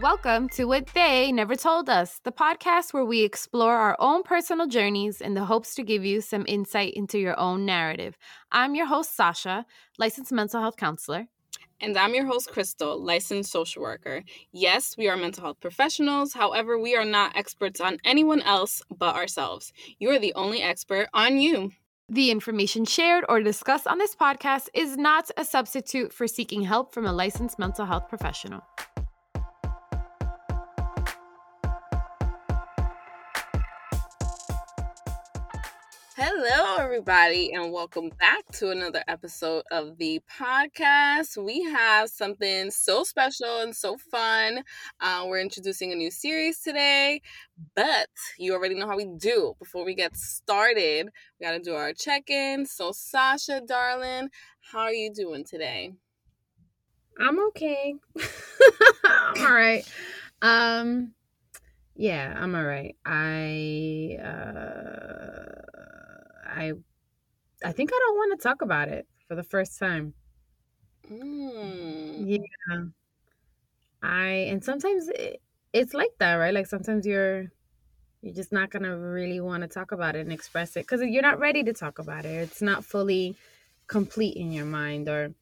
Welcome to What They Never Told Us, the podcast where we explore our own personal journeys in the hopes to give you some insight into your own narrative. I'm your host, Sasha, licensed mental health counselor. And I'm your host, Crystal, licensed social worker. Yes, we are mental health professionals. However, we are not experts on anyone else but ourselves. You are the only expert on you. The information shared or discussed on this podcast is not a substitute for seeking help from a licensed mental health professional. Hello, everybody, and welcome back to another episode of the podcast. We have something so special and so fun. Uh, we're introducing a new series today, but you already know how we do. Before we get started, we got to do our check in. So, Sasha, darling, how are you doing today? I'm okay. I'm all right. Um, yeah, I'm all right. I uh I I think I don't want to talk about it for the first time. Mm. Yeah. I and sometimes it, it's like that, right? Like sometimes you're you're just not going to really want to talk about it and express it cuz you're not ready to talk about it. It's not fully complete in your mind or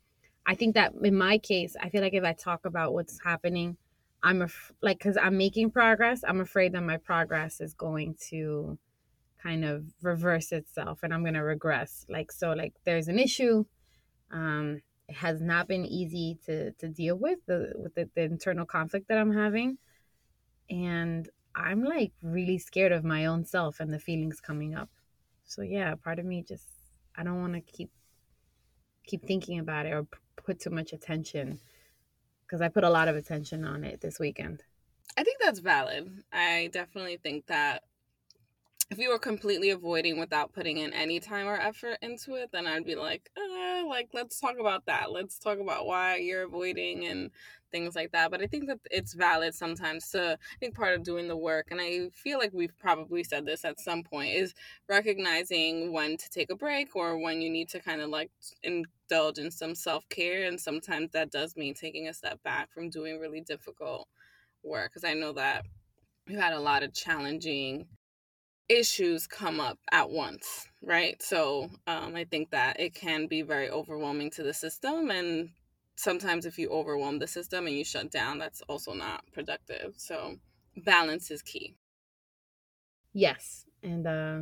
I think that in my case, I feel like if I talk about what's happening, I'm af- like cuz I'm making progress, I'm afraid that my progress is going to kind of reverse itself and I'm going to regress. Like, so, like, there's an issue. Um, it has not been easy to, to deal with the, with the, the internal conflict that I'm having. And I'm like really scared of my own self and the feelings coming up. So yeah, part of me just, I don't want to keep, keep thinking about it or put too much attention because I put a lot of attention on it this weekend. I think that's valid. I definitely think that if you were completely avoiding without putting in any time or effort into it, then I'd be like, uh, like let's talk about that. Let's talk about why you're avoiding and things like that. But I think that it's valid sometimes to I think part of doing the work, and I feel like we've probably said this at some point, is recognizing when to take a break or when you need to kind of like indulge in some self care. And sometimes that does mean taking a step back from doing really difficult work. Because I know that you had a lot of challenging issues come up at once, right? So um, I think that it can be very overwhelming to the system. And sometimes if you overwhelm the system and you shut down, that's also not productive. So balance is key. Yes. And uh,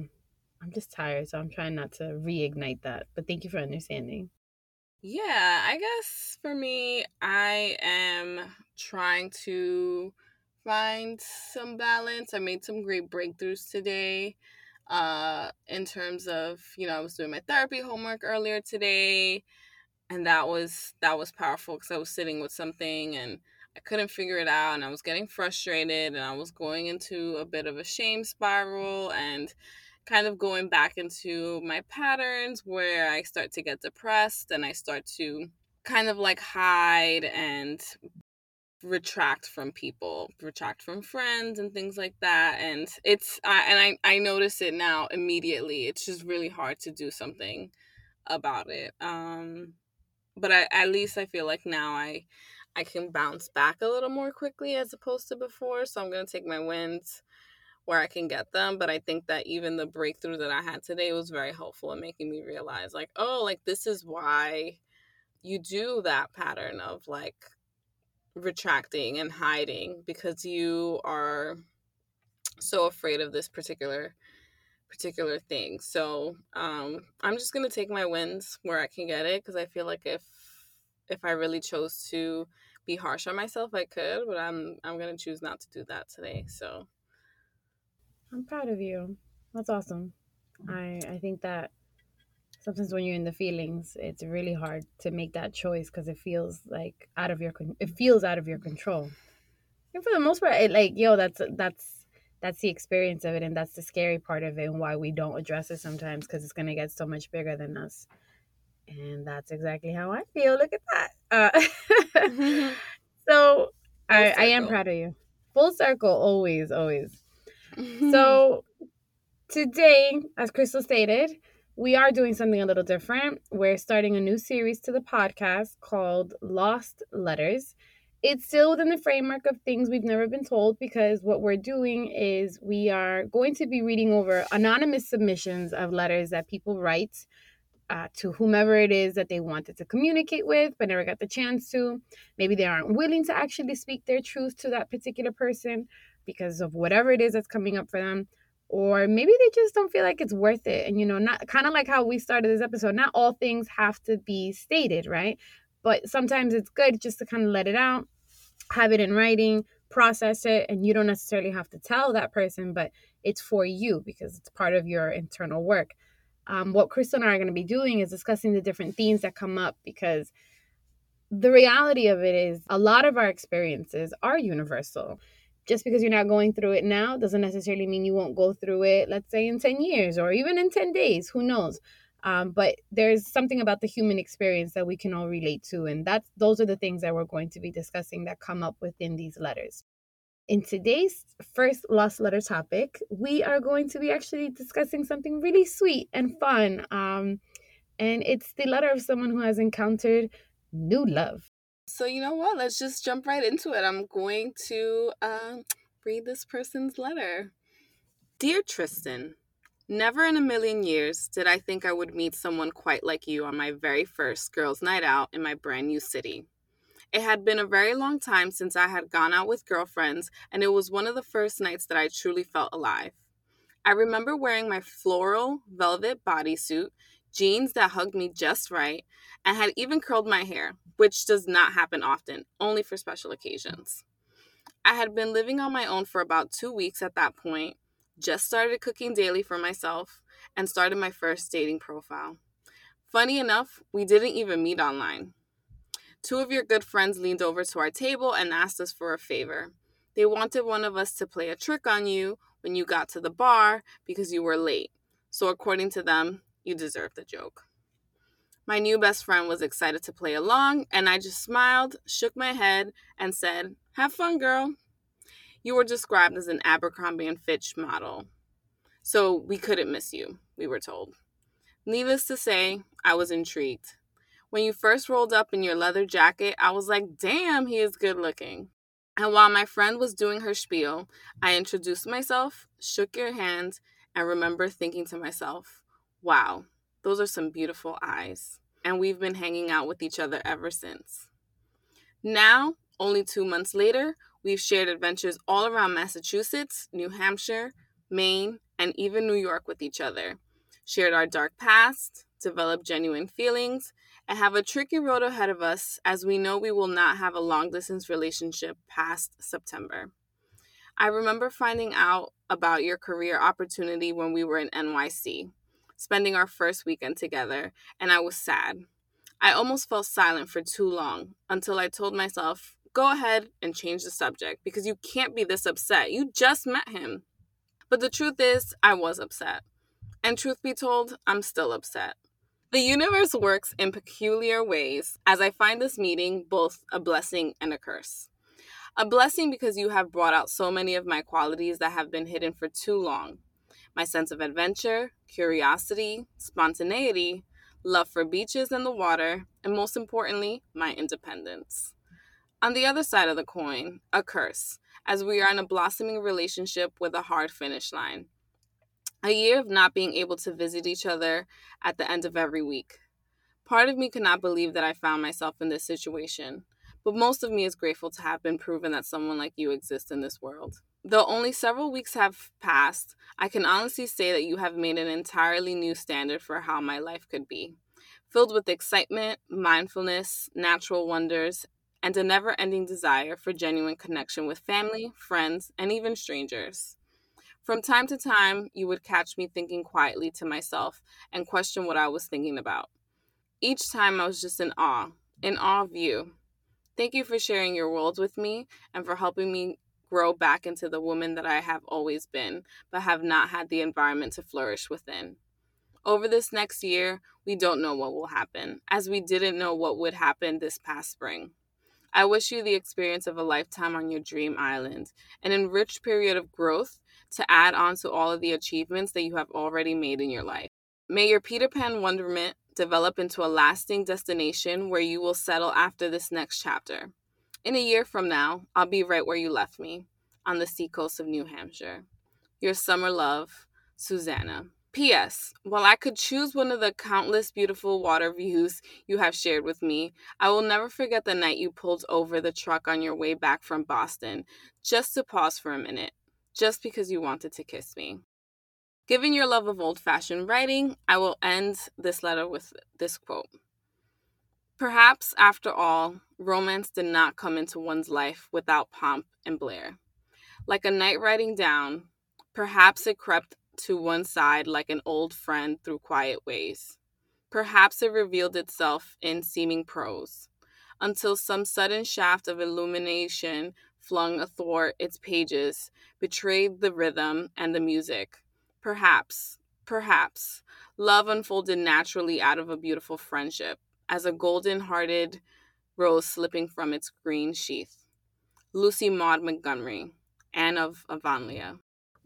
I'm just tired, so I'm trying not to reignite that. But thank you for understanding. Yeah, I guess for me, I am trying to find some balance. I made some great breakthroughs today uh in terms of, you know, I was doing my therapy homework earlier today and that was that was powerful cuz I was sitting with something and I couldn't figure it out and I was getting frustrated and I was going into a bit of a shame spiral and kind of going back into my patterns where I start to get depressed and I start to kind of like hide and retract from people retract from friends and things like that and it's I, and I, I notice it now immediately. It's just really hard to do something about it um but I, at least i feel like now i i can bounce back a little more quickly as opposed to before so i'm gonna take my wins where i can get them but i think that even the breakthrough that i had today was very helpful in making me realize like oh like this is why you do that pattern of like retracting and hiding because you are so afraid of this particular particular thing. So um, I'm just gonna take my wins where I can get it because I feel like if if I really chose to be harsh on myself, I could, but I'm I'm gonna choose not to do that today. So I'm proud of you. That's awesome. I I think that sometimes when you're in the feelings it's really hard to make that choice because it feels like out of your con- it feels out of your control. And for the most part it, like yo that's that's that's the experience of it and that's the scary part of it and why we don't address it sometimes because it's going to get so much bigger than us. And that's exactly how i feel. Look at that. Uh, so I, I am proud of you. Full circle always always. So today as crystal stated we are doing something a little different. We're starting a new series to the podcast called Lost Letters. it's still within the framework of things we've never been told because what we're doing is we are going to be reading over anonymous submissions of letters that people write uh, to whomever it is that they wanted to communicate with but never got the chance to. Maybe they aren't willing to actually speak their truth to that particular person because of whatever it is that's coming up for them. Or maybe they just don't feel like it's worth it. And, you know, not kind of like how we started this episode, not all things have to be stated, right? But sometimes it's good just to kind of let it out, have it in writing, process it, and you don't necessarily have to tell that person, but it's for you because it's part of your internal work um, what Crystal and I are going to be doing is discussing the different themes that come up because the reality of it is a lot of our experiences are universal. Just because you're not going through it now doesn't necessarily mean you won't go through it, let's say, in 10 years or even in 10 days. Who knows? Um, but there's something about the human experience that we can all relate to. And that's those are the things that we're going to be discussing that come up within these letters. In today's first Lost Letter topic, we are going to be actually discussing something really sweet and fun. Um, and it's the letter of someone who has encountered new love. So, you know what? Let's just jump right into it. I'm going to uh, read this person's letter. Dear Tristan, Never in a million years did I think I would meet someone quite like you on my very first girls' night out in my brand new city. It had been a very long time since I had gone out with girlfriends, and it was one of the first nights that I truly felt alive. I remember wearing my floral velvet bodysuit, jeans that hugged me just right, and had even curled my hair, which does not happen often, only for special occasions. I had been living on my own for about two weeks at that point, just started cooking daily for myself, and started my first dating profile. Funny enough, we didn't even meet online. Two of your good friends leaned over to our table and asked us for a favor. They wanted one of us to play a trick on you when you got to the bar because you were late. So, according to them, you deserved the joke. My new best friend was excited to play along, and I just smiled, shook my head, and said, Have fun, girl. You were described as an Abercrombie and Fitch model. So we couldn't miss you, we were told. Needless to say, I was intrigued. When you first rolled up in your leather jacket, I was like, damn, he is good looking. And while my friend was doing her spiel, I introduced myself, shook your hand, and remember thinking to myself, wow, those are some beautiful eyes. And we've been hanging out with each other ever since. Now, only two months later, we've shared adventures all around Massachusetts, New Hampshire, Maine, and even New York with each other. Shared our dark past, developed genuine feelings, and have a tricky road ahead of us as we know we will not have a long distance relationship past September. I remember finding out about your career opportunity when we were in NYC, spending our first weekend together, and I was sad. I almost felt silent for too long until I told myself, go ahead and change the subject because you can't be this upset. You just met him. But the truth is, I was upset. And truth be told, I'm still upset. The universe works in peculiar ways, as I find this meeting both a blessing and a curse. A blessing because you have brought out so many of my qualities that have been hidden for too long my sense of adventure, curiosity, spontaneity, love for beaches and the water, and most importantly, my independence. On the other side of the coin, a curse, as we are in a blossoming relationship with a hard finish line a year of not being able to visit each other at the end of every week. Part of me could not believe that I found myself in this situation, but most of me is grateful to have been proven that someone like you exists in this world. Though only several weeks have passed, I can honestly say that you have made an entirely new standard for how my life could be. Filled with excitement, mindfulness, natural wonders, and a never ending desire for genuine connection with family, friends, and even strangers. From time to time, you would catch me thinking quietly to myself and question what I was thinking about. Each time, I was just in awe, in awe of you. Thank you for sharing your world with me and for helping me grow back into the woman that I have always been, but have not had the environment to flourish within. Over this next year, we don't know what will happen, as we didn't know what would happen this past spring. I wish you the experience of a lifetime on your dream island, an enriched period of growth to add on to all of the achievements that you have already made in your life. May your Peter Pan wonderment develop into a lasting destination where you will settle after this next chapter. In a year from now, I'll be right where you left me, on the seacoast of New Hampshire. Your summer love, Susanna. P.S. While I could choose one of the countless beautiful water views you have shared with me, I will never forget the night you pulled over the truck on your way back from Boston just to pause for a minute, just because you wanted to kiss me. Given your love of old fashioned writing, I will end this letter with this quote Perhaps, after all, romance did not come into one's life without pomp and blare. Like a knight riding down, perhaps it crept to one side like an old friend through quiet ways. Perhaps it revealed itself in seeming prose, until some sudden shaft of illumination flung athwart its pages betrayed the rhythm and the music. Perhaps, perhaps, love unfolded naturally out of a beautiful friendship, as a golden hearted rose slipping from its green sheath. Lucy Maud Montgomery, Anne of Avonlea.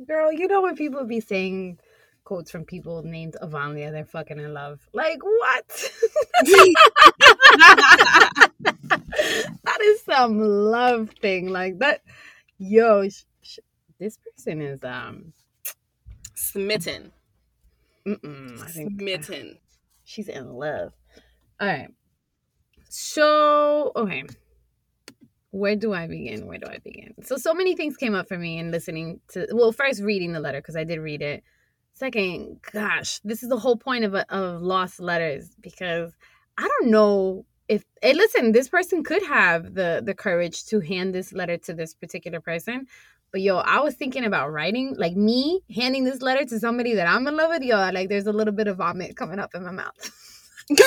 Girl, you know when people be saying quotes from people named Avonlea, they're fucking in love. Like what? that is some love thing. Like that. Yo, sh- sh- this person is um smitten. Mm-mm, I think smitten. She's in love. All right. So okay where do I begin? Where do I begin? So, so many things came up for me in listening to, well, first reading the letter because I did read it. Second, gosh, this is the whole point of, of lost letters because I don't know if, hey, listen, this person could have the, the courage to hand this letter to this particular person. But yo, I was thinking about writing, like me handing this letter to somebody that I'm in love with. Yo, like there's a little bit of vomit coming up in my mouth.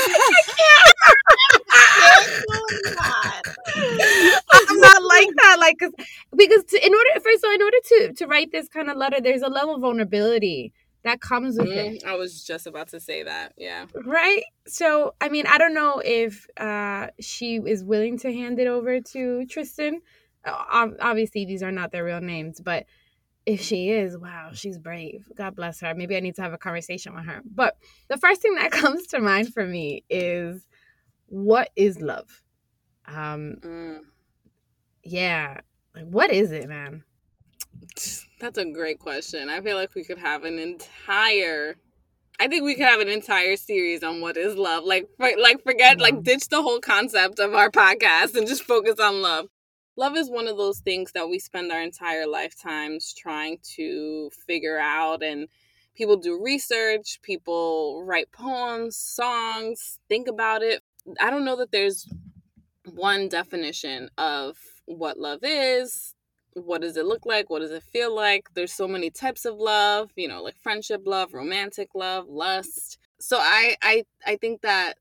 I'm not like that. Like, cause, because to, in order, first, so in order to to write this kind of letter, there's a level of vulnerability that comes with mm, it. I was just about to say that. Yeah. Right. So, I mean, I don't know if uh, she is willing to hand it over to Tristan. Obviously, these are not their real names, but if she is, wow, she's brave. God bless her. Maybe I need to have a conversation with her. But the first thing that comes to mind for me is what is love? Um, mm. yeah, like what is it, man? That's a great question. I feel like we could have an entire I think we could have an entire series on what is love. Like for, like forget like ditch the whole concept of our podcast and just focus on love. Love is one of those things that we spend our entire lifetimes trying to figure out and people do research, people write poems, songs, think about it, I don't know that there's one definition of what love is. What does it look like? What does it feel like? There's so many types of love, you know, like friendship love, romantic love, lust. So I I I think that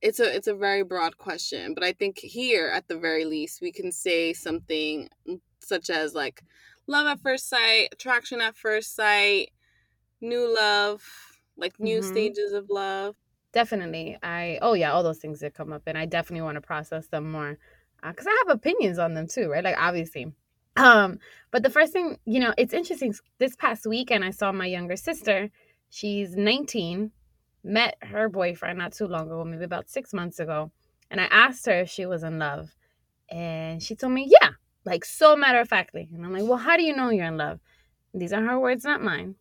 it's a it's a very broad question, but I think here at the very least we can say something such as like love at first sight, attraction at first sight, new love, like new mm-hmm. stages of love definitely i oh yeah all those things that come up and i definitely want to process them more because uh, i have opinions on them too right like obviously. Um but the first thing you know it's interesting this past weekend i saw my younger sister she's 19 met her boyfriend not too long ago maybe about six months ago and i asked her if she was in love and she told me yeah like so matter of factly and i'm like well how do you know you're in love? These are her words not mine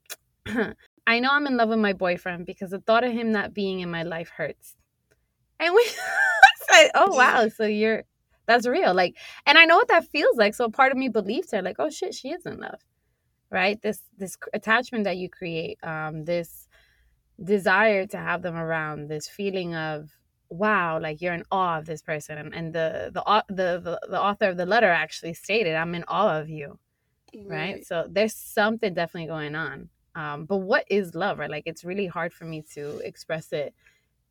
I know I'm in love with my boyfriend because the thought of him not being in my life hurts. And we said, Oh wow, so you're that's real. Like and I know what that feels like. So part of me believes her, like, oh shit, she is in love. Right? This this attachment that you create, um, this desire to have them around, this feeling of wow, like you're in awe of this person. And, and the, the the the the author of the letter actually stated, I'm in awe of you. Right. right? So there's something definitely going on. Um, but what is love, right? Like it's really hard for me to express it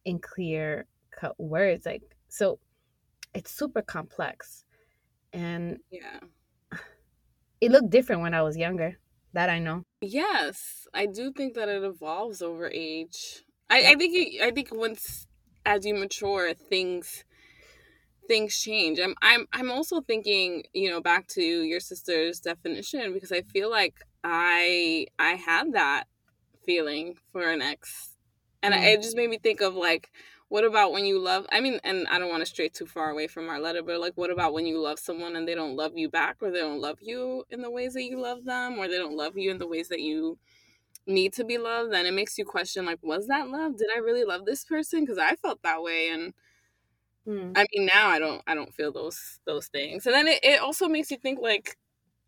in clear cut words. Like so it's super complex. And yeah. It looked different when I was younger. That I know. Yes, I do think that it evolves over age. I, I think it, I think once as you mature, things things change. I'm I'm I'm also thinking, you know, back to your sister's definition because I feel like I I had that feeling for an ex, and mm. it just made me think of like what about when you love I mean, and I don't want to stray too far away from our letter, but like what about when you love someone and they don't love you back or they don't love you in the ways that you love them or they don't love you in the ways that you need to be loved, then it makes you question like was that love? Did I really love this person? Because I felt that way and hmm. I mean now I don't I don't feel those those things. And then it, it also makes you think like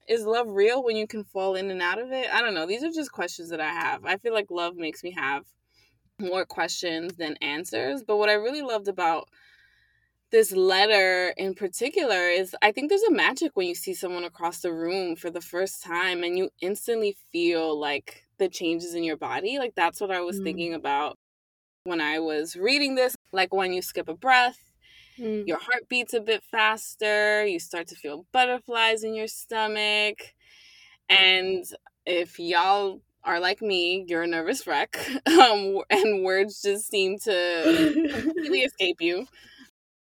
is love real when you can fall in and out of it? I don't know. These are just questions that I have. I feel like love makes me have more questions than answers. But what I really loved about this letter in particular is I think there's a magic when you see someone across the room for the first time and you instantly feel like the changes in your body. Like that's what I was mm. thinking about when I was reading this. Like when you skip a breath, mm. your heart beats a bit faster, you start to feel butterflies in your stomach. And if y'all are like me, you're a nervous wreck, um, and words just seem to completely escape you.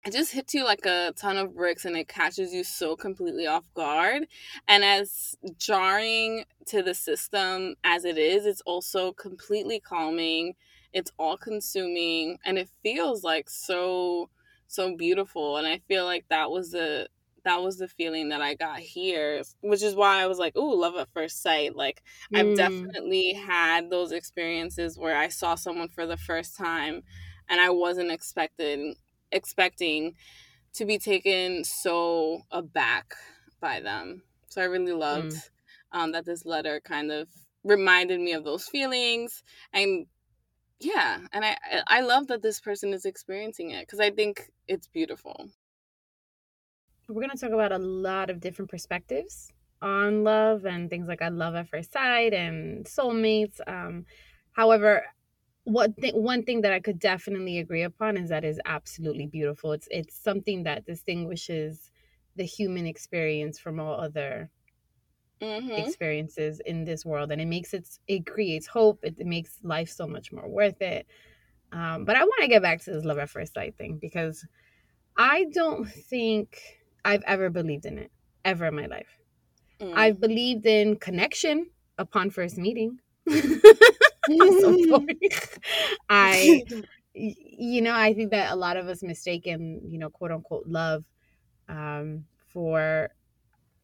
It just hits you like a ton of bricks and it catches you so completely off guard. And as jarring to the system as it is, it's also completely calming. It's all consuming and it feels like so so beautiful and I feel like that was the that was the feeling that I got here, which is why I was like, "Ooh, love at first sight." Like mm. I've definitely had those experiences where I saw someone for the first time and I wasn't expecting expecting to be taken so aback by them. So I really loved mm. um, that this letter kind of reminded me of those feelings and yeah, and I I love that this person is experiencing it because I think it's beautiful we're going to talk about a lot of different perspectives on love and things like I love at first sight and soulmates. Um, however, what th- one thing that I could definitely agree upon is that is absolutely beautiful. It's it's something that distinguishes the human experience from all other mm-hmm. experiences in this world, and it makes it it creates hope. It, it makes life so much more worth it. Um, but I want to get back to this love at first sight thing because I don't think I've ever believed in it, ever in my life. Mm. I've believed in connection upon first meeting. I, you know, I think that a lot of us mistaken, you know, quote unquote love um, for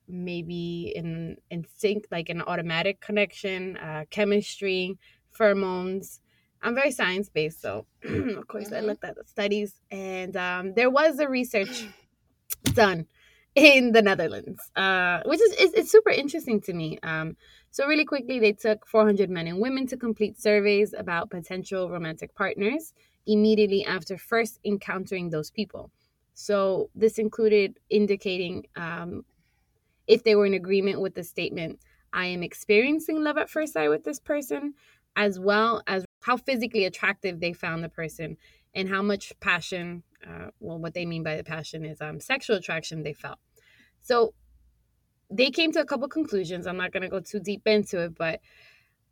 maybe in instinct, like an automatic connection, uh, chemistry, pheromones. I'm very science based, so of course mm-hmm. I looked at the studies, and um, there was a research done in the Netherlands, uh, which is it's, super interesting to me. Um, so really quickly, they took 400 men and women to complete surveys about potential romantic partners immediately after first encountering those people. So this included indicating um, if they were in agreement with the statement, "I am experiencing love at first sight with this person," as well as how physically attractive they found the person and how much passion uh, well, what they mean by the passion is um, sexual attraction they felt. So they came to a couple conclusions. I'm not going to go too deep into it, but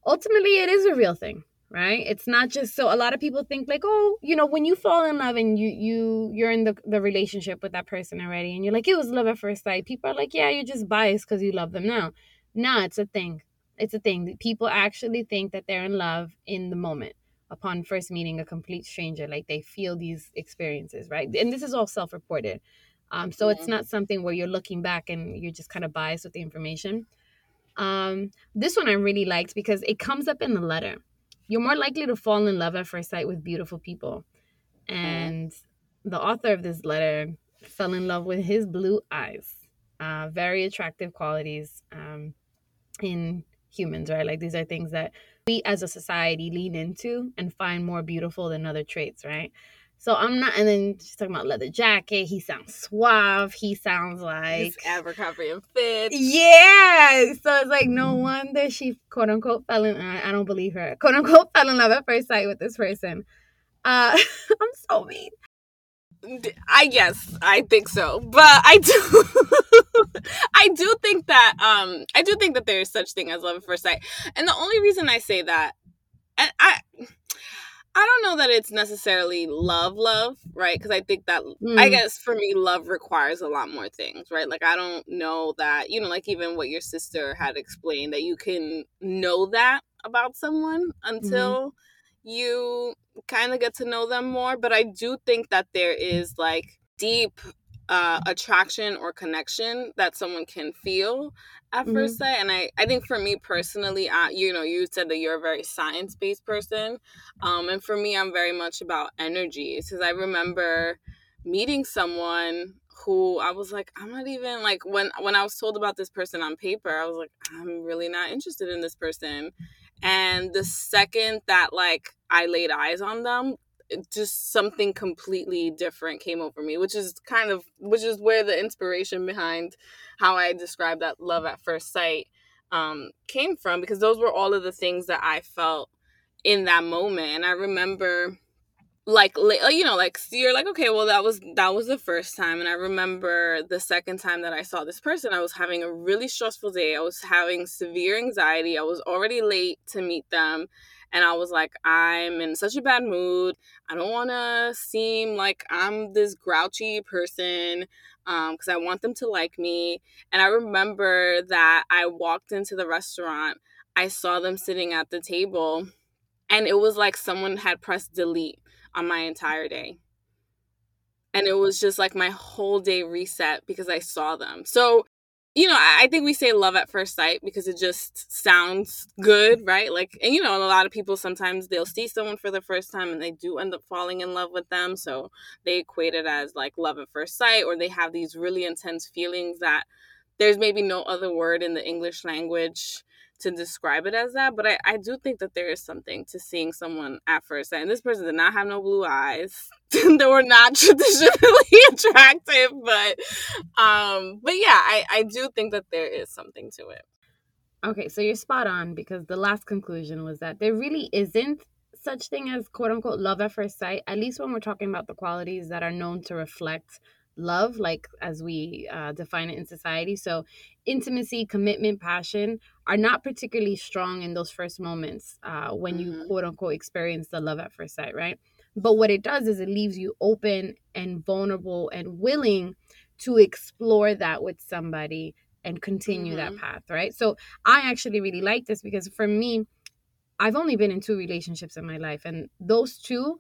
ultimately, it is a real thing, right? It's not just so. A lot of people think like, oh, you know, when you fall in love and you you you're in the the relationship with that person already, and you're like, it was love at first sight. People are like, yeah, you're just biased because you love them now. No, it's a thing. It's a thing. That people actually think that they're in love in the moment upon first meeting a complete stranger like they feel these experiences right and this is all self-reported um, so mm-hmm. it's not something where you're looking back and you're just kind of biased with the information um, this one i really liked because it comes up in the letter you're more likely to fall in love at first sight with beautiful people and mm-hmm. the author of this letter fell in love with his blue eyes uh, very attractive qualities um, in humans right like these are things that we as a society lean into and find more beautiful than other traits, right? So I'm not, and then she's talking about leather jacket. He sounds suave. He sounds like Abercrombie and Fitch. Yeah. So it's like no wonder she quote unquote fell in. I don't believe her. Quote unquote fell in love at first sight with this person. Uh, I'm so mean. I guess I think so, but I do, I do think that um I do think that there is such thing as love at first sight, and the only reason I say that, and I. I don't know that it's necessarily love, love, right? Because I think that, mm. I guess for me, love requires a lot more things, right? Like, I don't know that, you know, like even what your sister had explained, that you can know that about someone until mm-hmm you kind of get to know them more. But I do think that there is like deep uh, attraction or connection that someone can feel at mm-hmm. first sight. And I, I think for me personally, uh, you know, you said that you're a very science based person. Um, and for me, I'm very much about energy. Because I remember meeting someone who I was like, I'm not even like when when I was told about this person on paper, I was like, I'm really not interested in this person. And the second that like I laid eyes on them, just something completely different came over me, which is kind of which is where the inspiration behind how I described that love at first sight um, came from because those were all of the things that I felt in that moment. And I remember like uh, you know like you're like okay well that was that was the first time. And i remember the second time that i saw this person i was having a really stressful day. I was having severe anxiety. I was already late to meet them. And i was like i'm in such a bad mood. I don't want to seem like i'm this grouchy person because um, i want them to like me. And i remember that i walked into the restaurant. I saw them sitting at the table. And it was like someone had pressed delete on my entire day. And it was just like my whole day reset because I saw them. So, you know, I think we say love at first sight because it just sounds good, right? Like, and you know, a lot of people sometimes they'll see someone for the first time and they do end up falling in love with them. So they equate it as like love at first sight, or they have these really intense feelings that there's maybe no other word in the English language to describe it as that, but I, I do think that there is something to seeing someone at first sight. And this person did not have no blue eyes. they were not traditionally attractive, but um, but yeah, I, I do think that there is something to it. Okay, so you're spot on because the last conclusion was that there really isn't such thing as quote unquote love at first sight, at least when we're talking about the qualities that are known to reflect love, like as we uh, define it in society. So, intimacy, commitment, passion are not particularly strong in those first moments uh, when mm-hmm. you quote unquote experience the love at first sight, right? But what it does is it leaves you open and vulnerable and willing to explore that with somebody and continue mm-hmm. that path, right? So, I actually really like this because for me, I've only been in two relationships in my life, and those two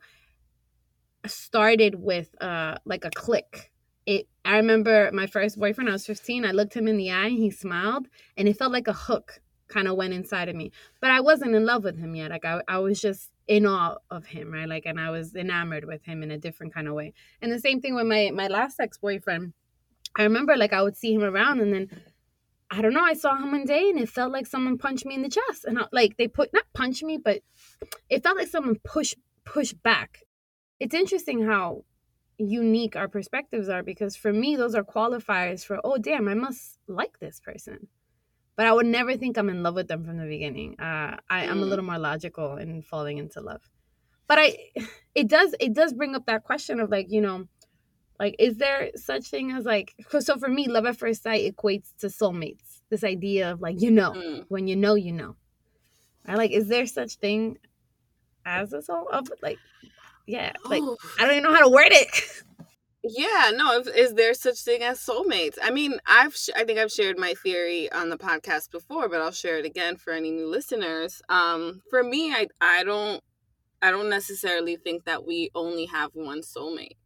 started with uh like a click it I remember my first boyfriend, I was 15, I looked him in the eye, and he smiled, and it felt like a hook kind of went inside of me. But I wasn't in love with him yet. Like I, I was just in awe of him, right? Like and I was enamored with him in a different kind of way. And the same thing with my my last ex-boyfriend. I remember like I would see him around and then I don't know, I saw him one day and it felt like someone punched me in the chest. And I, like they put not punch me, but it felt like someone pushed pushed back. It's interesting how unique our perspectives are because for me those are qualifiers for oh damn i must like this person. But i would never think i'm in love with them from the beginning. Uh, I, i'm a little mm. more logical in falling into love. But i it does it does bring up that question of like you know like is there such thing as like so for me love at first sight equates to soulmates. This idea of like you know mm. when you know you know. I like is there such thing as a soul? Of like yeah like oh. i don't even know how to word it. Yeah no is there such thing as soulmates? I mean i've i think i've shared my theory on the podcast before but i'll share it again for any new listeners. Um for me i i don't i don't necessarily think that we only have one soulmate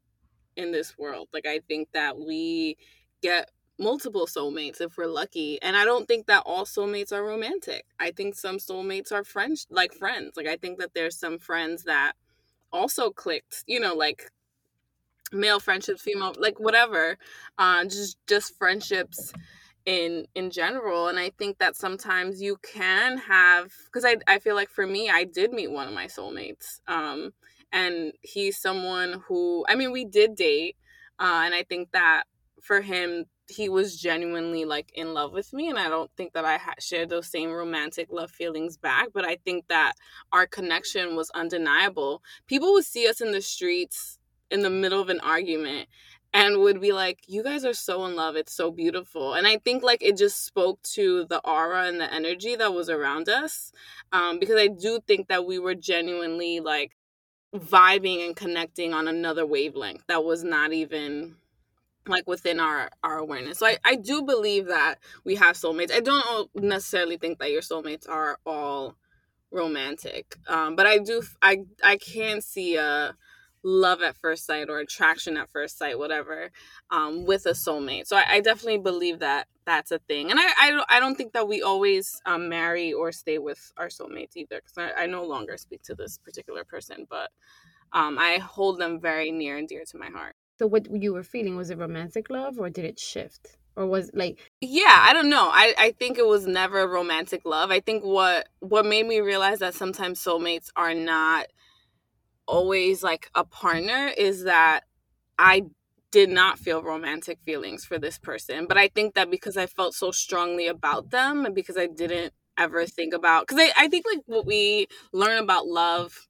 in this world. Like i think that we get multiple soulmates if we're lucky and i don't think that all soulmates are romantic. I think some soulmates are friends like friends. Like i think that there's some friends that also clicked, you know, like male friendships, female, like whatever, uh, just just friendships in in general. And I think that sometimes you can have because I I feel like for me, I did meet one of my soulmates, um, and he's someone who I mean we did date, uh, and I think that for him he was genuinely like in love with me and i don't think that i had shared those same romantic love feelings back but i think that our connection was undeniable. People would see us in the streets in the middle of an argument and would be like you guys are so in love it's so beautiful. And i think like it just spoke to the aura and the energy that was around us um, because i do think that we were genuinely like vibing and connecting on another wavelength that was not even like within our our awareness so I, I do believe that we have soulmates i don't necessarily think that your soulmates are all romantic. Um, but I do I I can see a love at first sight or attraction at first sight, whatever, um, with a soulmate. So I, I, definitely believe that that's a thing. And I I don't, I don't think that we always um, marry or stay with our soulmates either, because I, I no longer speak to this particular person, but um, I hold them very near and dear to my heart. So what you were feeling was it romantic love or did it shift? Or was like Yeah, I don't know. I, I think it was never romantic love. I think what what made me realize that sometimes soulmates are not always like a partner is that I did not feel romantic feelings for this person. But I think that because I felt so strongly about them and because I didn't ever think about because I, I think like what we learn about love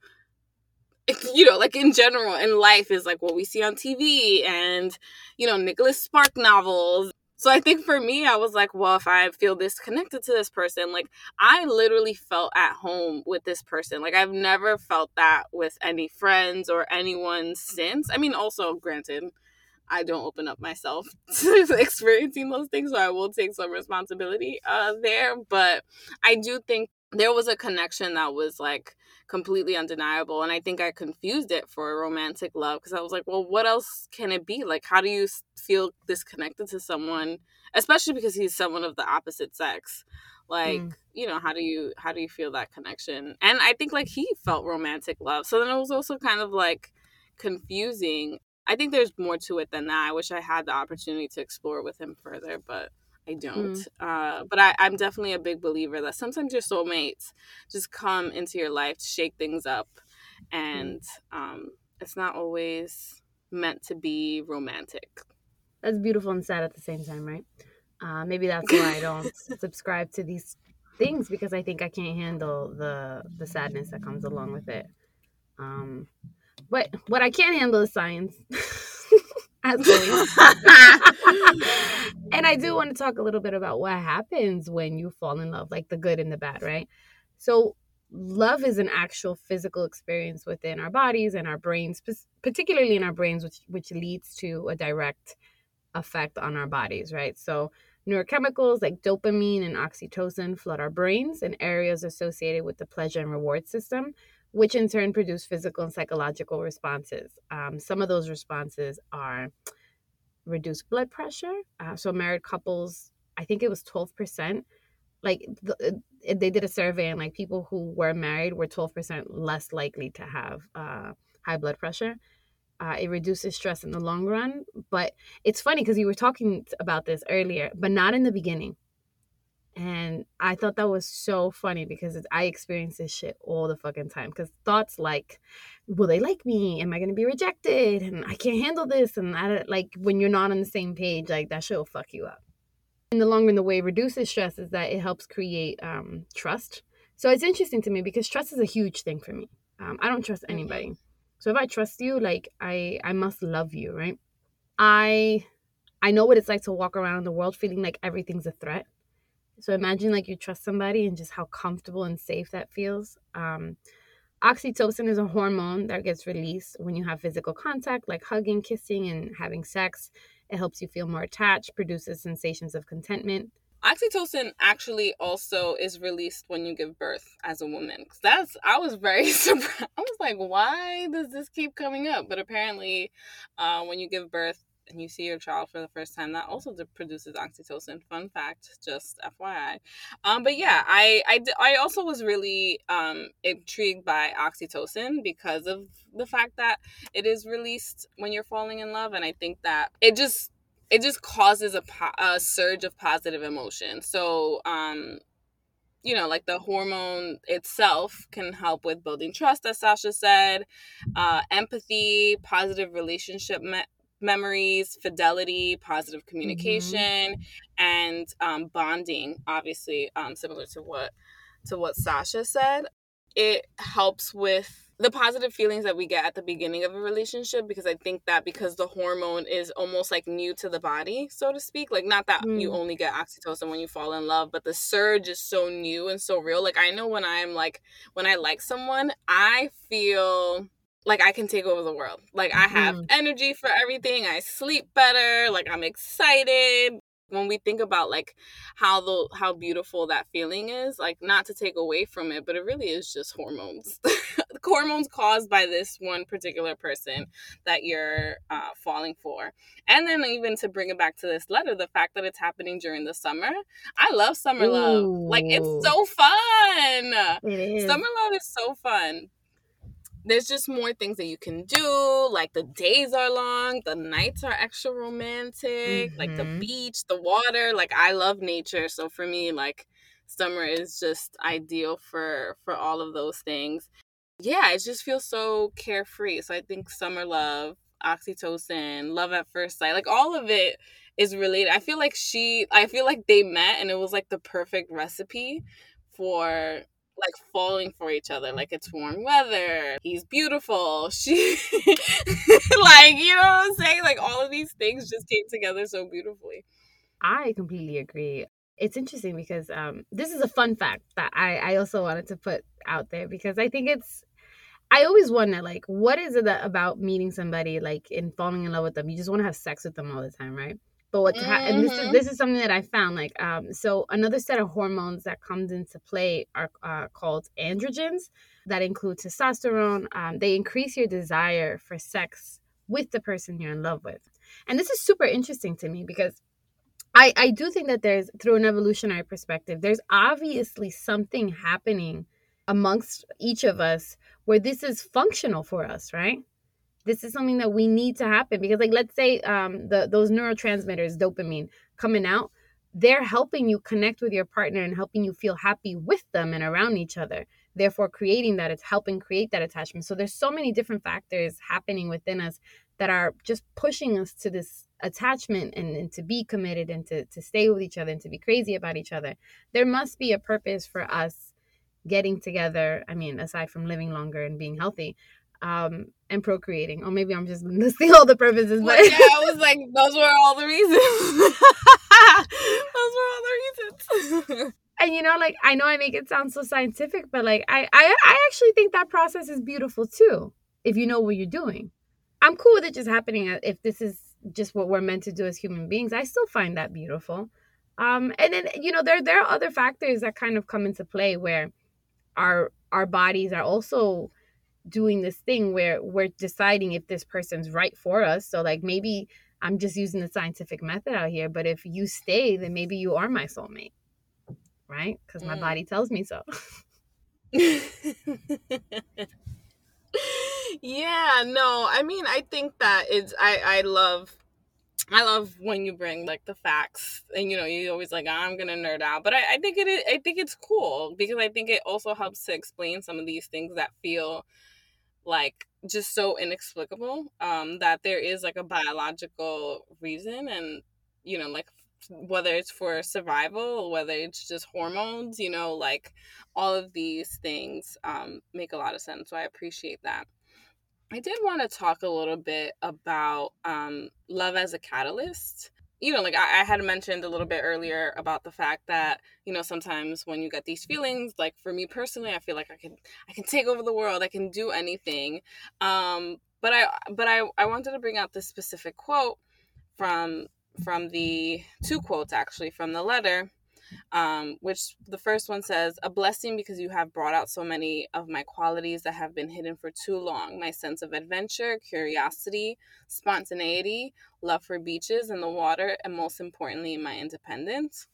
you know, like in general in life is like what we see on TV and, you know, Nicholas Spark novels. So I think for me, I was like, well, if I feel this connected to this person, like I literally felt at home with this person. Like I've never felt that with any friends or anyone since. I mean, also, granted, I don't open up myself to experiencing those things, so I will take some responsibility uh, there. But I do think there was a connection that was like completely undeniable and i think i confused it for a romantic love because i was like well what else can it be? Like how do you feel disconnected to someone especially because he's someone of the opposite sex? Like mm. you know how do you how do you feel that connection? And i think like he felt romantic love so then it was also kind of like confusing. I think there's more to it than that. I wish i had the opportunity to explore with him further but I don't. Mm. Uh, but I, I'm definitely a big believer that sometimes your soulmates just come into your life to shake things up, mm. and um, it's not always meant to be romantic. That's beautiful and sad at the same time, right? Uh, maybe that's why I don't subscribe to these things because I think I can't handle the the sadness that comes along with it. Um, but what I can't handle is science. as and I do want to talk a little bit about what happens when you fall in love, like the good and the bad, right? So, love is an actual physical experience within our bodies and our brains, particularly in our brains, which which leads to a direct effect on our bodies, right? So, neurochemicals like dopamine and oxytocin flood our brains in areas associated with the pleasure and reward system, which in turn produce physical and psychological responses. Um, some of those responses are reduced blood pressure. Uh, so married couples, I think it was 12%. Like the, uh, they did a survey and like people who were married were 12% less likely to have uh, high blood pressure. Uh, it reduces stress in the long run. But it's funny because you were talking about this earlier, but not in the beginning. And I thought that was so funny because I experience this shit all the fucking time. Because thoughts like, will they like me? Am I going to be rejected? And I can't handle this. And I, like when you're not on the same page, like that shit will fuck you up. In the long run, the way it reduces stress is that it helps create um, trust. So it's interesting to me because trust is a huge thing for me. Um, I don't trust anybody. So if I trust you, like I, I must love you, right? I, I know what it's like to walk around the world feeling like everything's a threat so imagine like you trust somebody and just how comfortable and safe that feels. Um, oxytocin is a hormone that gets released when you have physical contact, like hugging, kissing, and having sex. It helps you feel more attached, produces sensations of contentment. Oxytocin actually also is released when you give birth as a woman. That's I was very surprised. I was like, why does this keep coming up? But apparently, uh, when you give birth, and you see your child for the first time, that also produces oxytocin. Fun fact, just FYI. Um, but yeah, I, I, I also was really um, intrigued by oxytocin because of the fact that it is released when you're falling in love, and I think that it just it just causes a, po- a surge of positive emotion. So um, you know, like the hormone itself can help with building trust, as Sasha said, uh, empathy, positive relationship me- memories, fidelity, positive mm-hmm. communication, mm-hmm. and um, bonding. Obviously, um, similar to what to what Sasha said, it helps with the positive feelings that we get at the beginning of a relationship because I think that because the hormone is almost like new to the body, so to speak. Like not that mm. you only get oxytocin when you fall in love, but the surge is so new and so real. Like I know when I'm like when I like someone, I feel like I can take over the world. Like I have mm. energy for everything. I sleep better. Like I'm excited. when we think about like how the how beautiful that feeling is like not to take away from it but it really is just hormones hormones caused by this one particular person that you're uh, falling for and then even to bring it back to this letter the fact that it's happening during the summer i love summer Ooh. love like it's so fun it summer love is so fun there's just more things that you can do. Like the days are long, the nights are extra romantic, mm-hmm. like the mm-hmm. beach, the water. Like I love nature, so for me, like summer is just ideal for for all of those things. Yeah, it just feels so carefree. So I think summer love, oxytocin, love at first sight, like all of it is related. I feel like she, I feel like they met and it was like the perfect recipe for like falling for each other. Like it's warm weather. He's beautiful. She like, you know what I'm saying? Like all of these things just came together so beautifully. I completely agree. It's interesting because um, this is a fun fact that I, I also wanted to put out there because I think it's I always wonder like what is it about meeting somebody like and falling in love with them? You just want to have sex with them all the time, right? But what's mm-hmm. ha- and this is mm-hmm. this is something that I found like um so another set of hormones that comes into play are uh, called androgens that include testosterone. Um, they increase your desire for sex with the person you're in love with, and this is super interesting to me because I I do think that there's through an evolutionary perspective there's obviously something happening amongst each of us where this is functional for us, right? This is something that we need to happen because like let's say um the those neurotransmitters dopamine coming out they're helping you connect with your partner and helping you feel happy with them and around each other therefore creating that it's helping create that attachment. So there's so many different factors happening within us that are just pushing us to this attachment and, and to be committed and to, to stay with each other and to be crazy about each other. There must be a purpose for us getting together i mean aside from living longer and being healthy um, and procreating. Or maybe I'm just listing all the purposes. But well, yeah, I was like, those were all the reasons. those were all the reasons. and you know, like I know I make it sound so scientific, but like I, I I actually think that process is beautiful too, if you know what you're doing. I'm cool with it just happening if this is just what we're meant to do as human beings. I still find that beautiful. Um, and then you know there there are other factors that kind of come into play where our our bodies are also doing this thing where we're deciding if this person's right for us. So like maybe I'm just using the scientific method out here, but if you stay, then maybe you are my soulmate. Right? Cuz my mm. body tells me so. yeah, no. I mean, I think that it's I I love I love when you bring like the facts and you know you always like I'm gonna nerd out but I, I think it is, I think it's cool because I think it also helps to explain some of these things that feel like just so inexplicable um that there is like a biological reason and you know like whether it's for survival whether it's just hormones you know like all of these things um make a lot of sense so i appreciate that. I did want to talk a little bit about um love as a catalyst you know, like I, I, had mentioned a little bit earlier about the fact that you know sometimes when you get these feelings, like for me personally, I feel like I can I can take over the world, I can do anything. Um, but I but I I wanted to bring out this specific quote from from the two quotes actually from the letter um, which the first one says, A blessing because you have brought out so many of my qualities that have been hidden for too long my sense of adventure, curiosity, spontaneity, love for beaches and the water, and most importantly, my independence.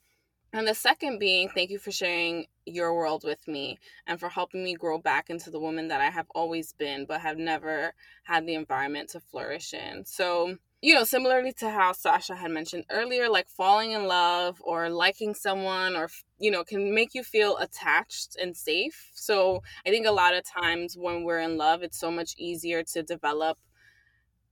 And the second being, thank you for sharing your world with me and for helping me grow back into the woman that I have always been, but have never had the environment to flourish in. So, you know, similarly to how Sasha had mentioned earlier, like falling in love or liking someone or, you know, can make you feel attached and safe. So I think a lot of times when we're in love, it's so much easier to develop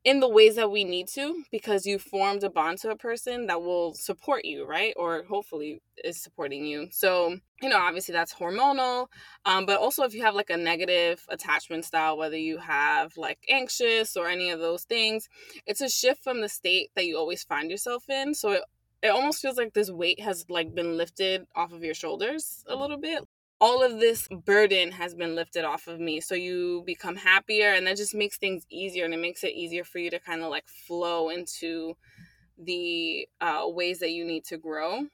in the ways that we need to because you formed a bond to a person that will support you right? Or hopefully is supporting you. So you know obviously that's hormonal um, but also if you have like a negative attachment style whether you have like anxious or any of those things it's a shift from the state that you always find yourself in. So it, it almost feels like this weight has like been lifted off of your shoulders a little bit all of this burden has been lifted off of me. So you become happier, and that just makes things easier, and it makes it easier for you to kind of like flow into the uh, ways that you need to grow.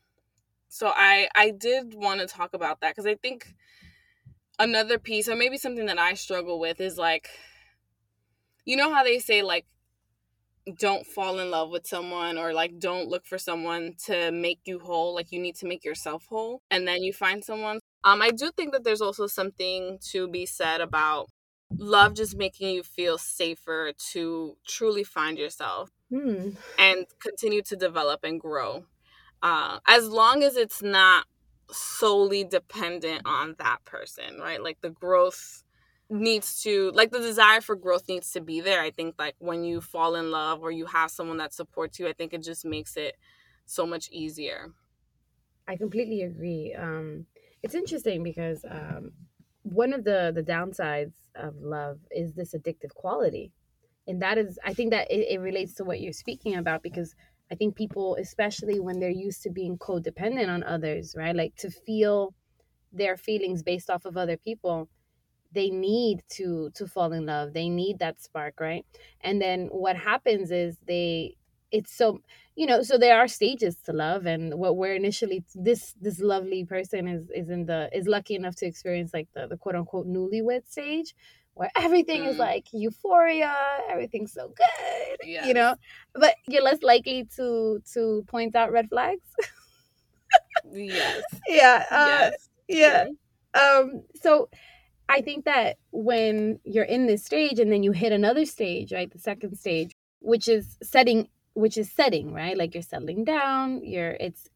So I I did want to talk about that because I think another piece or maybe something that I struggle with is like you know how they say like don't fall in love with someone or like don't look for someone to make you whole like you need to make yourself whole and then you find someone um i do think that there's also something to be said about love just making you feel safer to truly find yourself Hmm. and continue to develop and grow uh as long as it's not solely dependent on that person right like the growth needs to like the desire for growth needs to be there i think like when you fall in love or you have someone that supports you i think it just makes it so much easier I completely agree. Um, it's interesting because um, one of the the downsides of love is this addictive quality, and that is, I think that it, it relates to what you're speaking about because I think people, especially when they're used to being codependent on others, right, like to feel their feelings based off of other people, they need to to fall in love. They need that spark, right? And then what happens is they it's so you know so there are stages to love and what we're initially this this lovely person is is in the is lucky enough to experience like the, the quote unquote newlywed stage where everything is Mm. like euphoria everything's so good Yes. you know? But you're less likely to to point out red flags. Yes. Yeah uh, yes. yeah. Um so i think that when you're in this stage and then you hit another stage right the second stage which is setting which is setting right? Like you're settling down you're it's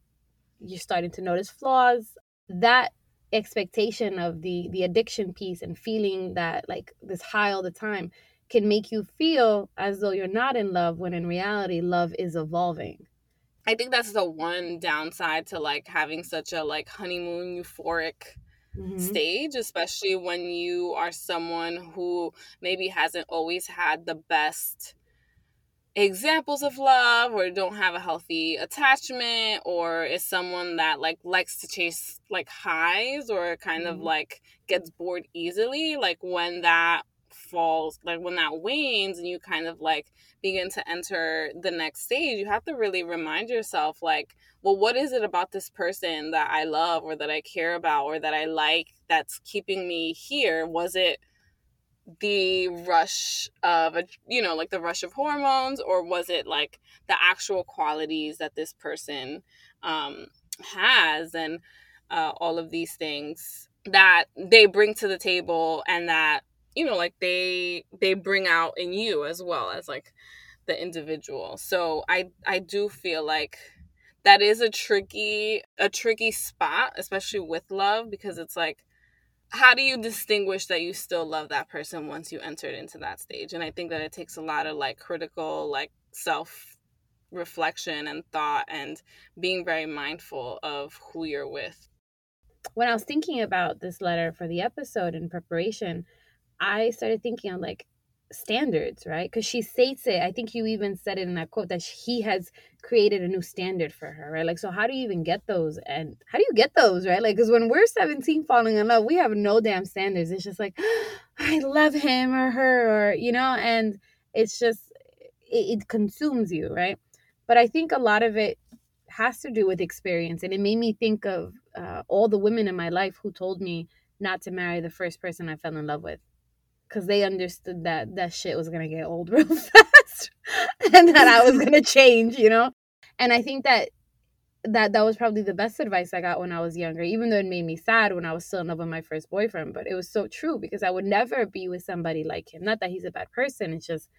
you're starting to notice flaws. That expectation of the the addiction piece and feeling that like this high all the time can make you feel as though you're not in love when in reality love is evolving. I think that's the one downside to like having such a like honeymoon euphoric Mhm. stage especially when you are someone who maybe hasn't always had the best examples of love or don't have a healthy attachment or is someone that like likes to chase like highs or kind of Mhm. like gets bored easily like when that falls like when that wanes and you kind of like begin to enter the next stage you have to really remind yourself like well what is it about this person that i love or that i care about or that i like that's keeping me here was it the rush of a you know like the rush of hormones or was it like the actual qualities that this person um has and uh, all of these things that they bring to the table and that you know like they they bring out in you as well as like the individual? So i i do feel like that is a tricky a tricky spot especially with love because it's like how do you distinguish that you still love that person once you entered into that stage? And i think that it takes a lot of like critical like self reflection and thought and being very mindful of who you're with. When I was thinking about this letter for the episode in preparation, I started thinking on like standards, right? Because she states it. I think you even said it in that quote that he has created a new standard for her, right? Like, so how do you even get those? And how do you get those, right? Like, because when we're 17 falling in love, we have no damn standards. It's just like, I love him or her, or, you know, and it's just, it, it consumes you, right? But I think a lot of it has to do with experience and it made me think of uh, all the women in my life who told me not to marry the first person i fell in love with because they understood that that shit was gonna get old real fast and that i was gonna change you know and i think that that that was probably the best advice i got when i was younger even though it made me sad when i was still in love with my first boyfriend but it was so true because i would never be with somebody like him not that he's a bad person it's just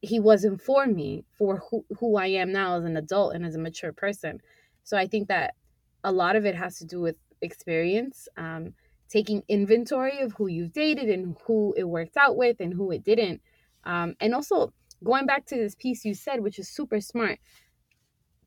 he wasn't for me for who, who I am now as an adult and as a mature person. So I think that a lot of it has to do with experience, um, taking inventory of who you've dated and who it worked out with and who it didn't. Um, and also going back to this piece you said, which is super smart,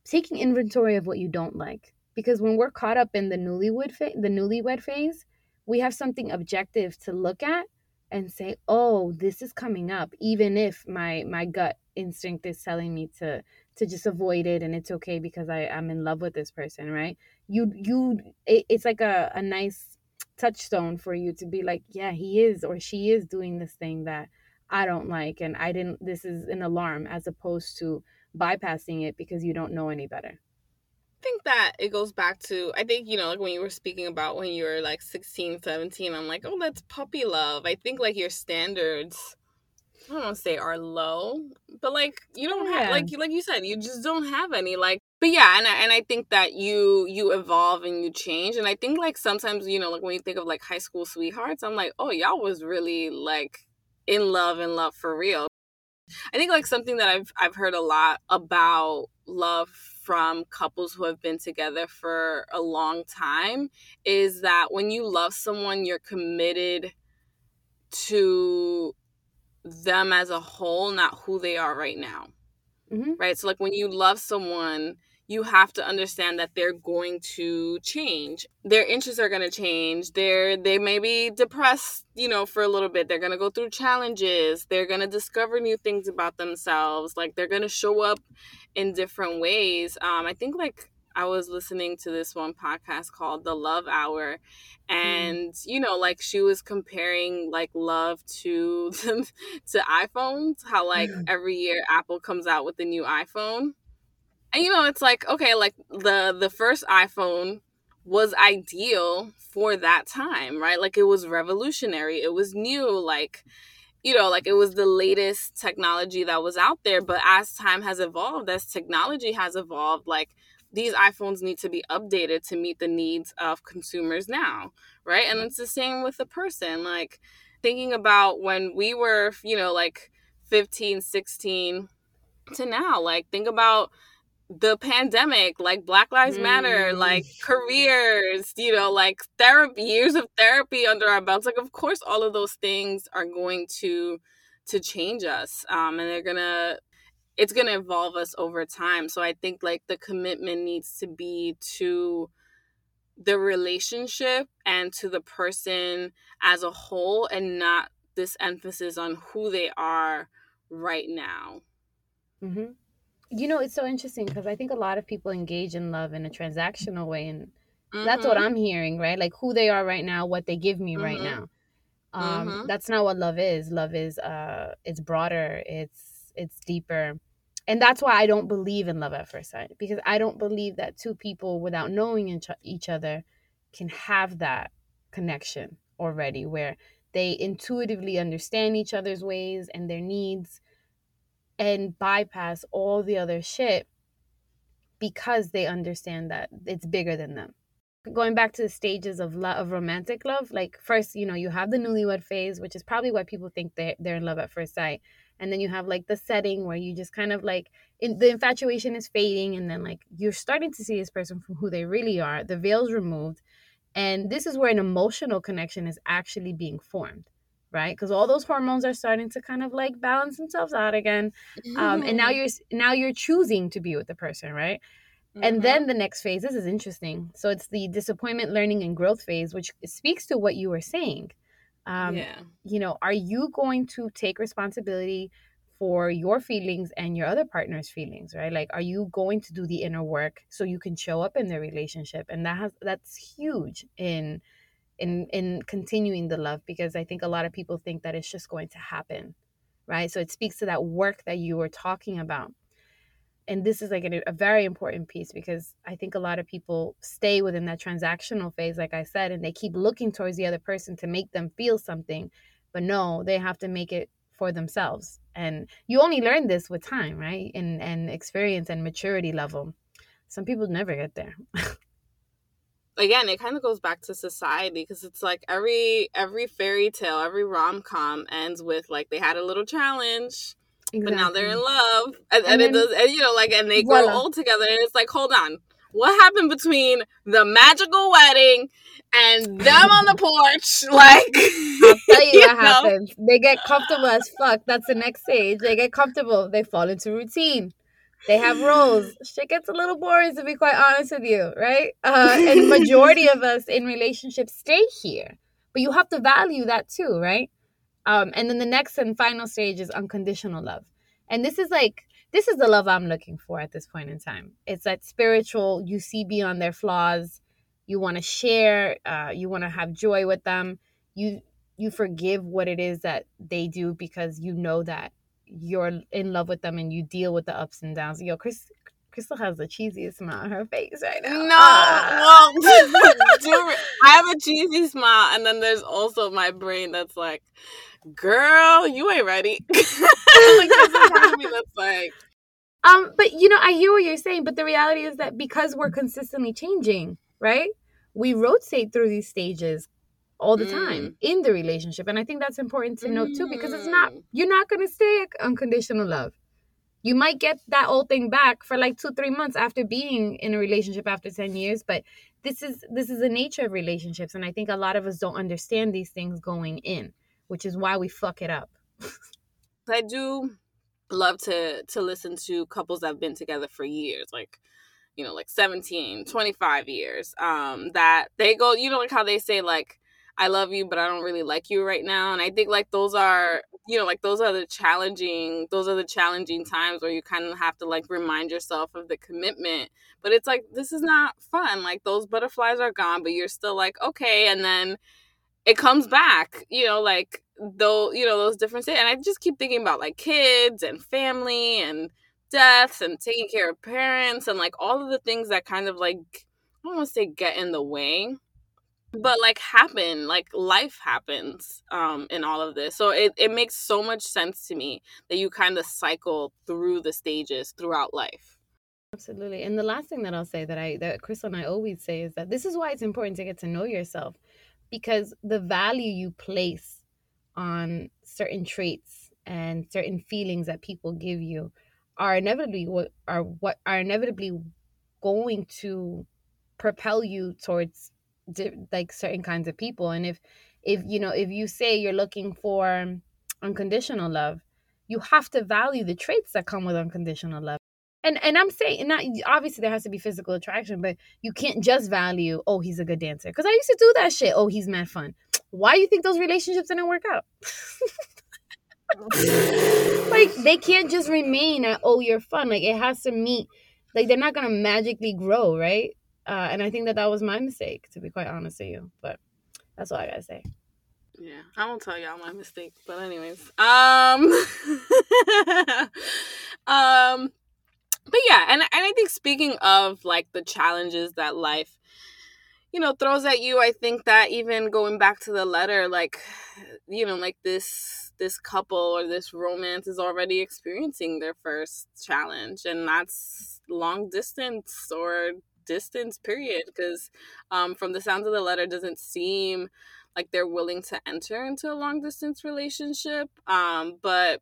taking inventory of what you don't like. Because when we're caught up in the newlywed fa- the newlywed phase, we have something objective to look at and say, "Oh, this is coming up," even if my my gut instinct is telling me to to just avoid it and it's okay because I I'm in love with this person, right? You you it, it's like a a nice touchstone for you to be like, "Yeah, he is or she is doing this thing that I don't like and I didn't this is an alarm as opposed to bypassing it because you don't know any better I think that it goes back to I think you know like when you were speaking about when you were like 16 17 I'm like oh that's puppy love I think like your standards I don't want to say are low but like you don't yeah. have like like you said you just don't have any like but yeah and I, and I think that you you evolve and you change and I think like sometimes you know like when you think of like high school sweethearts I'm like oh y'all was really like in love and love for real I think like something that I've I've heard a lot about love from couples who have been together for a long time is that when you love someone, you're committed to them as a whole, not who they are right now. Mm-hmm. Right. So, like when you love someone, you have to understand that they're going to change. Their interests are going to change. They're they may be depressed, you know, for a little bit. They're going to go through challenges. They're going to discover new things about themselves. Like they're going to show up in different ways. Um I think like I was listening to this one podcast called The Love Hour mm. and mm. you know like she was comparing like love to to iPhones how like every year Apple comes out with a new iPhone and you know it's like okay like the the first iphone was ideal for that time right like it was revolutionary it was new like you know like it was the latest technology that was out there but as time has evolved as technology has evolved like these iPhones need to be updated to meet the needs of consumers now, right? And it's the same with a person. Like thinking about when we were, you know, like 15, 16 to now, like think about the pandemic, like Black Lives mm. Matter, like careers, you know, like therapy, years of therapy under our belts. Like, of course, all of those things are going to to change us, um, and they're gonna it's gonna evolve us over time. So I think like the commitment needs to be to the relationship and to the person as a whole, and not this emphasis on who they are right now. Mm-hmm you know it's so interesting because i think a lot of people engage in love in a transactional way and mm-hmm. that's what mm-hmm. i'm hearing right like who they are right now what they give me mm-hmm. right now um mm-hmm. that's not what love is love is uh it's broader it's it's deeper and that's why i don't believe in love at first sight because i don't believe that two people without knowing each other can have that connection already where they intuitively understand each other's ways and their needs and bypass all the other shit because they understand that it's bigger than them. Going back to the stages of love, of romantic love, like first, you know, you have the newlywed phase, which is probably why people think they're, they're in love at first sight. And then you have like the setting where you just kind of like in, the infatuation is fading, and then like you're starting to see this person from who they really are. The veil's removed, and this is where an emotional connection is actually being formed right because all those hormones are starting to kind of like balance themselves out again um, and now mm-hmm. you're now you're choosing to be with the person right mm-hmm. and then the next phase this is interesting so it's the disappointment learning and growth phase which speaks to what you were saying um, yeah. you know are you going to take responsibility for your feelings and your other partner's feelings right like are you going to do the inner work so you can show up in the relationship and that has that's huge in in in continuing the love because I think a lot of people think that it's just going to happen, right? So it speaks to that work that you were talking about. And this is like a, a very important piece because I think a lot of people stay within that transactional phase, like I said, and they keep looking towards the other person to make them feel something. But no, they have to make it for themselves. And you only learn this with time, right? And and experience and maturity level. Some people never get there. again it kind of goes back to society because it's like every every fairy tale every rom-com ends with like they had a little challenge exactly. but now they're in love and, and, and then, it does and you know like and they voila. grow old together and it's like hold on what happened between the magical wedding and them on the porch like i'll tell you, you what know? happens they get comfortable as fuck that's the next stage they get comfortable they fall into routine they have roles. Shit gets a little boring to be quite honest with you, right? Uh, and majority of us in relationships stay here, but you have to value that too, right? Um, and then the next and final stage is unconditional love, and this is like this is the love I'm looking for at this point in time. It's that spiritual. You see beyond their flaws. You want to share. Uh, you want to have joy with them. You you forgive what it is that they do because you know that you're in love with them and you deal with the ups and downs. Yo, Chris Crystal has the cheesiest smile on her face right now. No, well, I have a cheesy smile, and then there's also my brain that's like, "Girl, you ain't ready." like there's a part of me that's like, um, but you know, I hear what you're saying, but the reality is that because we're consistently changing, right? We rotate through these stages all the time Mm. in the relationship, and I think that's important to note too, because it's not Mm. you're not gonna stay unconditional love. You might get that old thing back for like two, three months after being in a relationship after ten years, but this is this is the nature of relationships, and I think a lot of us don't understand these things going in, which is why we fuck it up. I do love to to listen to couples that have been together for years, like you know, like 17, 25 years. Um, that they go, you know, like how they say like I love you, but I don't really like you right now. And I think like those are, you know, like those are the challenging, those are the challenging times where you kind of have to like remind yourself of the commitment. But it's like this is not fun. Like those butterflies are gone, but you're still like okay, and then it comes back. You know, like though, you know, those different things. And I just keep thinking about like kids and family and deaths and taking care of parents and like all of the things that kind of like I don't want to say get in the way but like happen like life happens um in all of this so it, it makes so much sense to me that you kind of cycle through the stages throughout life Absolutely. And the last thing that I'll say that I that Crystal and I always say is that this is why it's important to get to know yourself because the value you place on certain traits and certain feelings that people give you are inevitably what are what are inevitably going to propel you towards like certain kinds of people and if if you know if you say you're looking for unconditional love you have to value the traits that come with unconditional love and and I'm saying not obviously there has to be physical attraction, but you can't just value oh he's a good dancer because I used to do that shit. Oh he's mad fun. Why do you think those relationships didn't work out? like they can't just remain at oh you're fun. Like it has to meet. Like they're not gonna magically grow, right? Uh, and I think that that was my mistake to be quite honest with you. But that's all I gotta say. yeah i won't tell y'all my mistake but anyways um um but yeah and, and i think speaking of like the challenges that life you know throws at you i think that even going back to the letter like you know like this this couple or this romance is already experiencing their first challenge and that's long distance or distance period because um, from the sounds of the letter doesn't seem like they're willing to enter into a long distance relationship um, but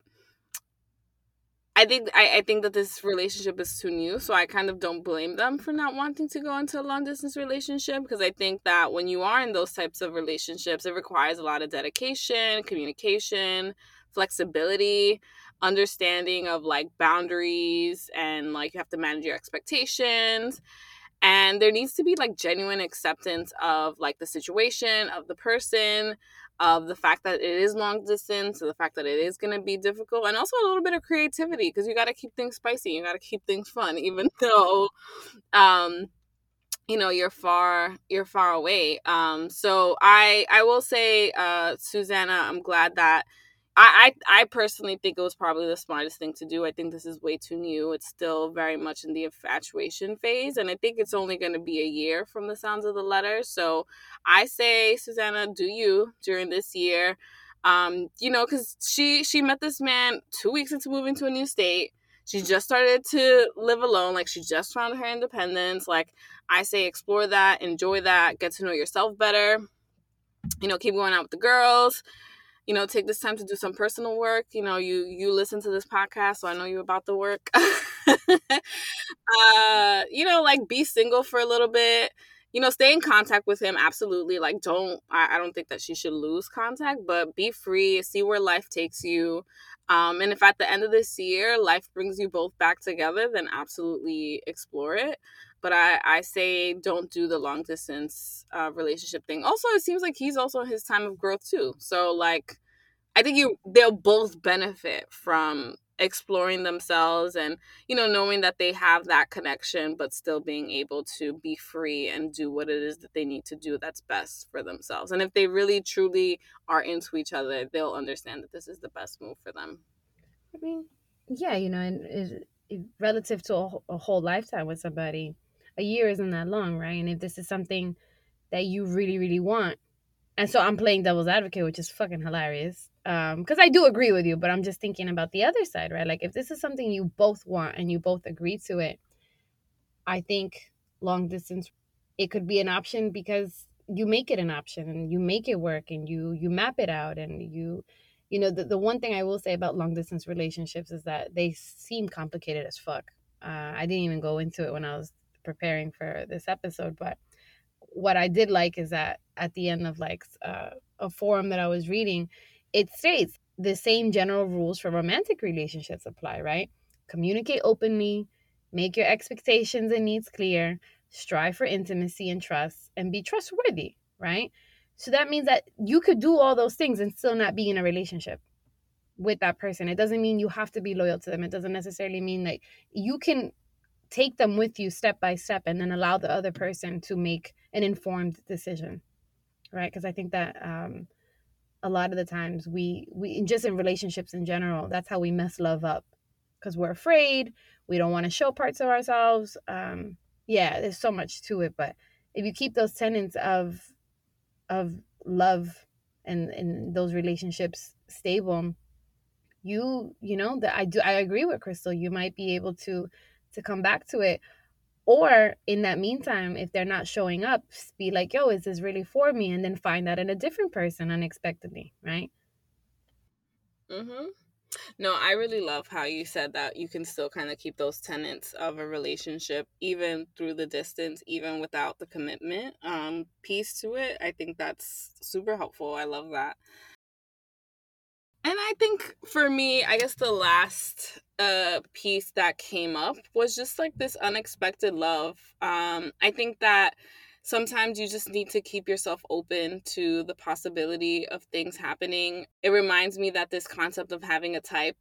I think I, I think that this relationship is too new, so I kind of don't blame them for not wanting to go into a long distance relationship because I think that when you are in those types of relationships, it requires a lot of dedication, communication, flexibility, understanding of like boundaries, and like you have to manage your expectations. And there needs to be like genuine acceptance of like the situation, of the person, of the fact that it is long distance, the fact that it is going to be difficult, and also a little bit of creativity because you got to keep things spicy. You got to keep things fun, even though, um, you know, you're far you're far away. Um, so I I will say, uh, Susanna, I'm glad that. I, I I personally think it was probably the smartest thing to do. I think this is way too new. It's still very much in the infatuation phase, and I think it's only going to be a year from the sounds of the letter. So I say, Susanna, do you during this year. Um, you know, because she she met this man two weeks into moving to a new state. She just started to live alone, like she just found her independence. Like I say, explore that, enjoy that, get to know yourself better. You know, keep going out with the girls. You know, take this time to do some personal work. You know, you you listen to this podcast, so I know you about the work. uh, you know, like be single for a little bit you know, stay in contact with him. Absolutely. Like, don't, I, I don't think that she should lose contact, but be free, see where life takes you. Um, and if at the end of this year, life brings you both back together, then absolutely explore it. But I, I say don't do the long distance uh, relationship thing. Also, it seems like he's also in his time of growth too. So, like, I think you they'll both benefit from exploring themselves and you know knowing that they have that connection but still being able to be free and do what it is that they need to do that's best for themselves and if they really truly are into each other they'll understand that this is the best move for them I mean, yeah, you know, and relative to a, a whole lifetime with somebody, a year isn't that long, right? And if this is something that you really, really want, and so I'm playing devil's advocate, which is fucking hilarious. Um, because I do agree with you, but I'm just thinking about the other side, right? Like if this is something you both want and you both agree to it, I think long distance it could be an option because you make it an option and you make it work and you you map it out and you you know the, the one thing i will say about long distance relationships is that they seem complicated as fuck uh, i didn't even go into it when i was preparing for this episode but what i did like is that at the end of like uh, a forum that i was reading it states the same general rules for romantic relationships apply right communicate openly make your expectations and needs clear strive for intimacy and trust, and be trustworthy, right? So that means that you could do all those things and still not be in a relationship with that person. It doesn't mean you have to be loyal to them. It doesn't necessarily mean like you can take them with you step by step and then allow the other person to make an informed decision, right? Because I think that um, a lot of the times we we just in relationships in general, that's how we mess love up because we're afraid. We don't want to show parts of ourselves. Um, yeah, there's so much to it, but if you keep those tenets of of love and and those relationships stable, you you know that I do I agree with Crystal. You might be able to to come back to it. Or in that meantime, if they're not showing up, be like, yo, is this really for me? And then find that in a different person unexpectedly, right? Mm-hmm. No, I really love how you said that you can still kind of keep those tenets of a relationship even through the distance, even without the commitment um, piece to it. I think that's super helpful. I love that. And I think for me, I guess the last uh, piece that came up was just like this unexpected love. Um, I think that sometimes you just need to keep yourself open to the possibility of things happening. It reminds me that this concept of having a type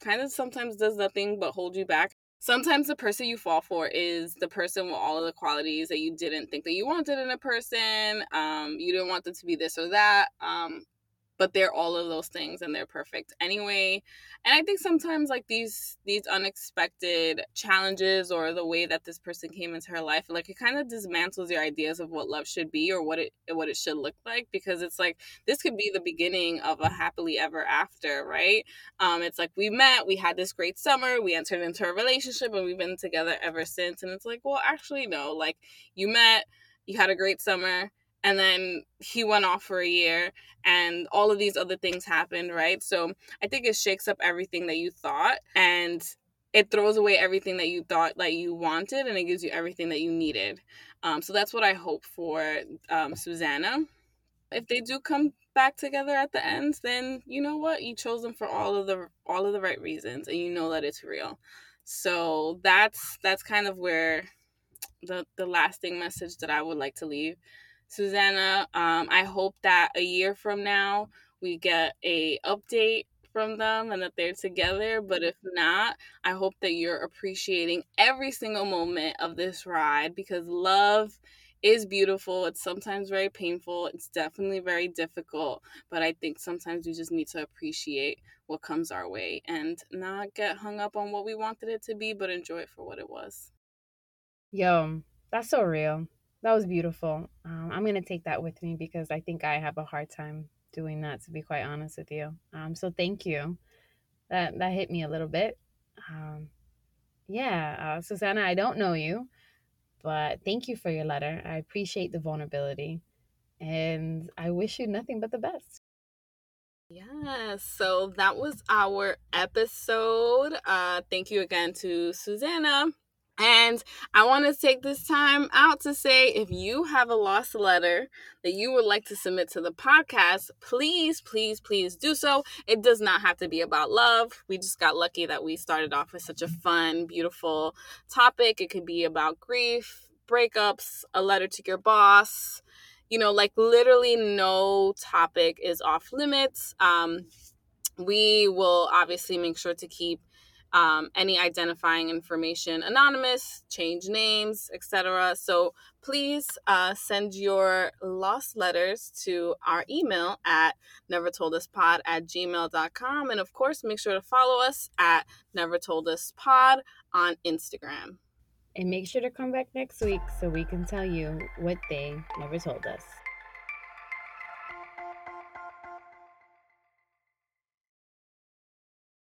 kind of sometimes does nothing but hold you back. Sometimes the person you fall for is the person with all of the qualities that you didn't think that you wanted in a person. Um, you didn't want them to be this or that. Um, but they're all of those things and they're perfect anyway. And i think sometimes like these these unexpected challenges or the way that this person came into her life like it kind of dismantles your ideas of what love should be or what it what it should look like because it's like this could be the beginning of a happily ever after right? Um it's like we met we had this great summer we entered into a relationship and we've been together ever since. And it's like well actually no like you met you had a great summer and then he went off for a year and all of these other things happened right? So i think it shakes up everything that you thought and it throws away everything that you thought that you wanted and it gives you everything that you needed. Um, so that's what i hope for um, susanna. If they do come back together at the end then you know what? You chose them for all of the all of the right reasons and you know that it's real. So that's that's kind of where the the lasting message that i would like to leave Susanna. Um, I hope that a year from now we get a update from them and that they're together. But if not, I hope that you're appreciating every single moment of this ride because love is beautiful. It's sometimes very painful. It's definitely very difficult. But I think sometimes we just need to appreciate what comes our way and not get hung up on what we wanted it to be, but enjoy it for what it was. Yo, that's so real. That was beautiful. Um, I'm gonna take that with me because I think I have a hard time doing that. To be quite honest with you, um, so thank you. That that hit me a little bit. Um, yeah, uh, Susanna, I don't know you, but thank you for your letter. I appreciate the vulnerability, and I wish you nothing but the best. Yeah, so that was our episode. Uh, thank you again to Susanna and I want to take this time out to say if you have a lost letter that you would like to submit to the podcast, please, please, please do so. It does not have to be about love. We just got lucky that we started off with such a fun, beautiful topic. It could be about grief, breakups, a letter to your boss. You know, like literally no topic is off limits. Um, we will obviously make sure to keep um, any identifying information anonymous, change names, etc. So please uh, send your lost letters to our email at nevertolduspod at gmail.com. And of course, make sure to follow us at nevertolduspod on Instagram. And make sure to come back next week so we can tell you what they never told us.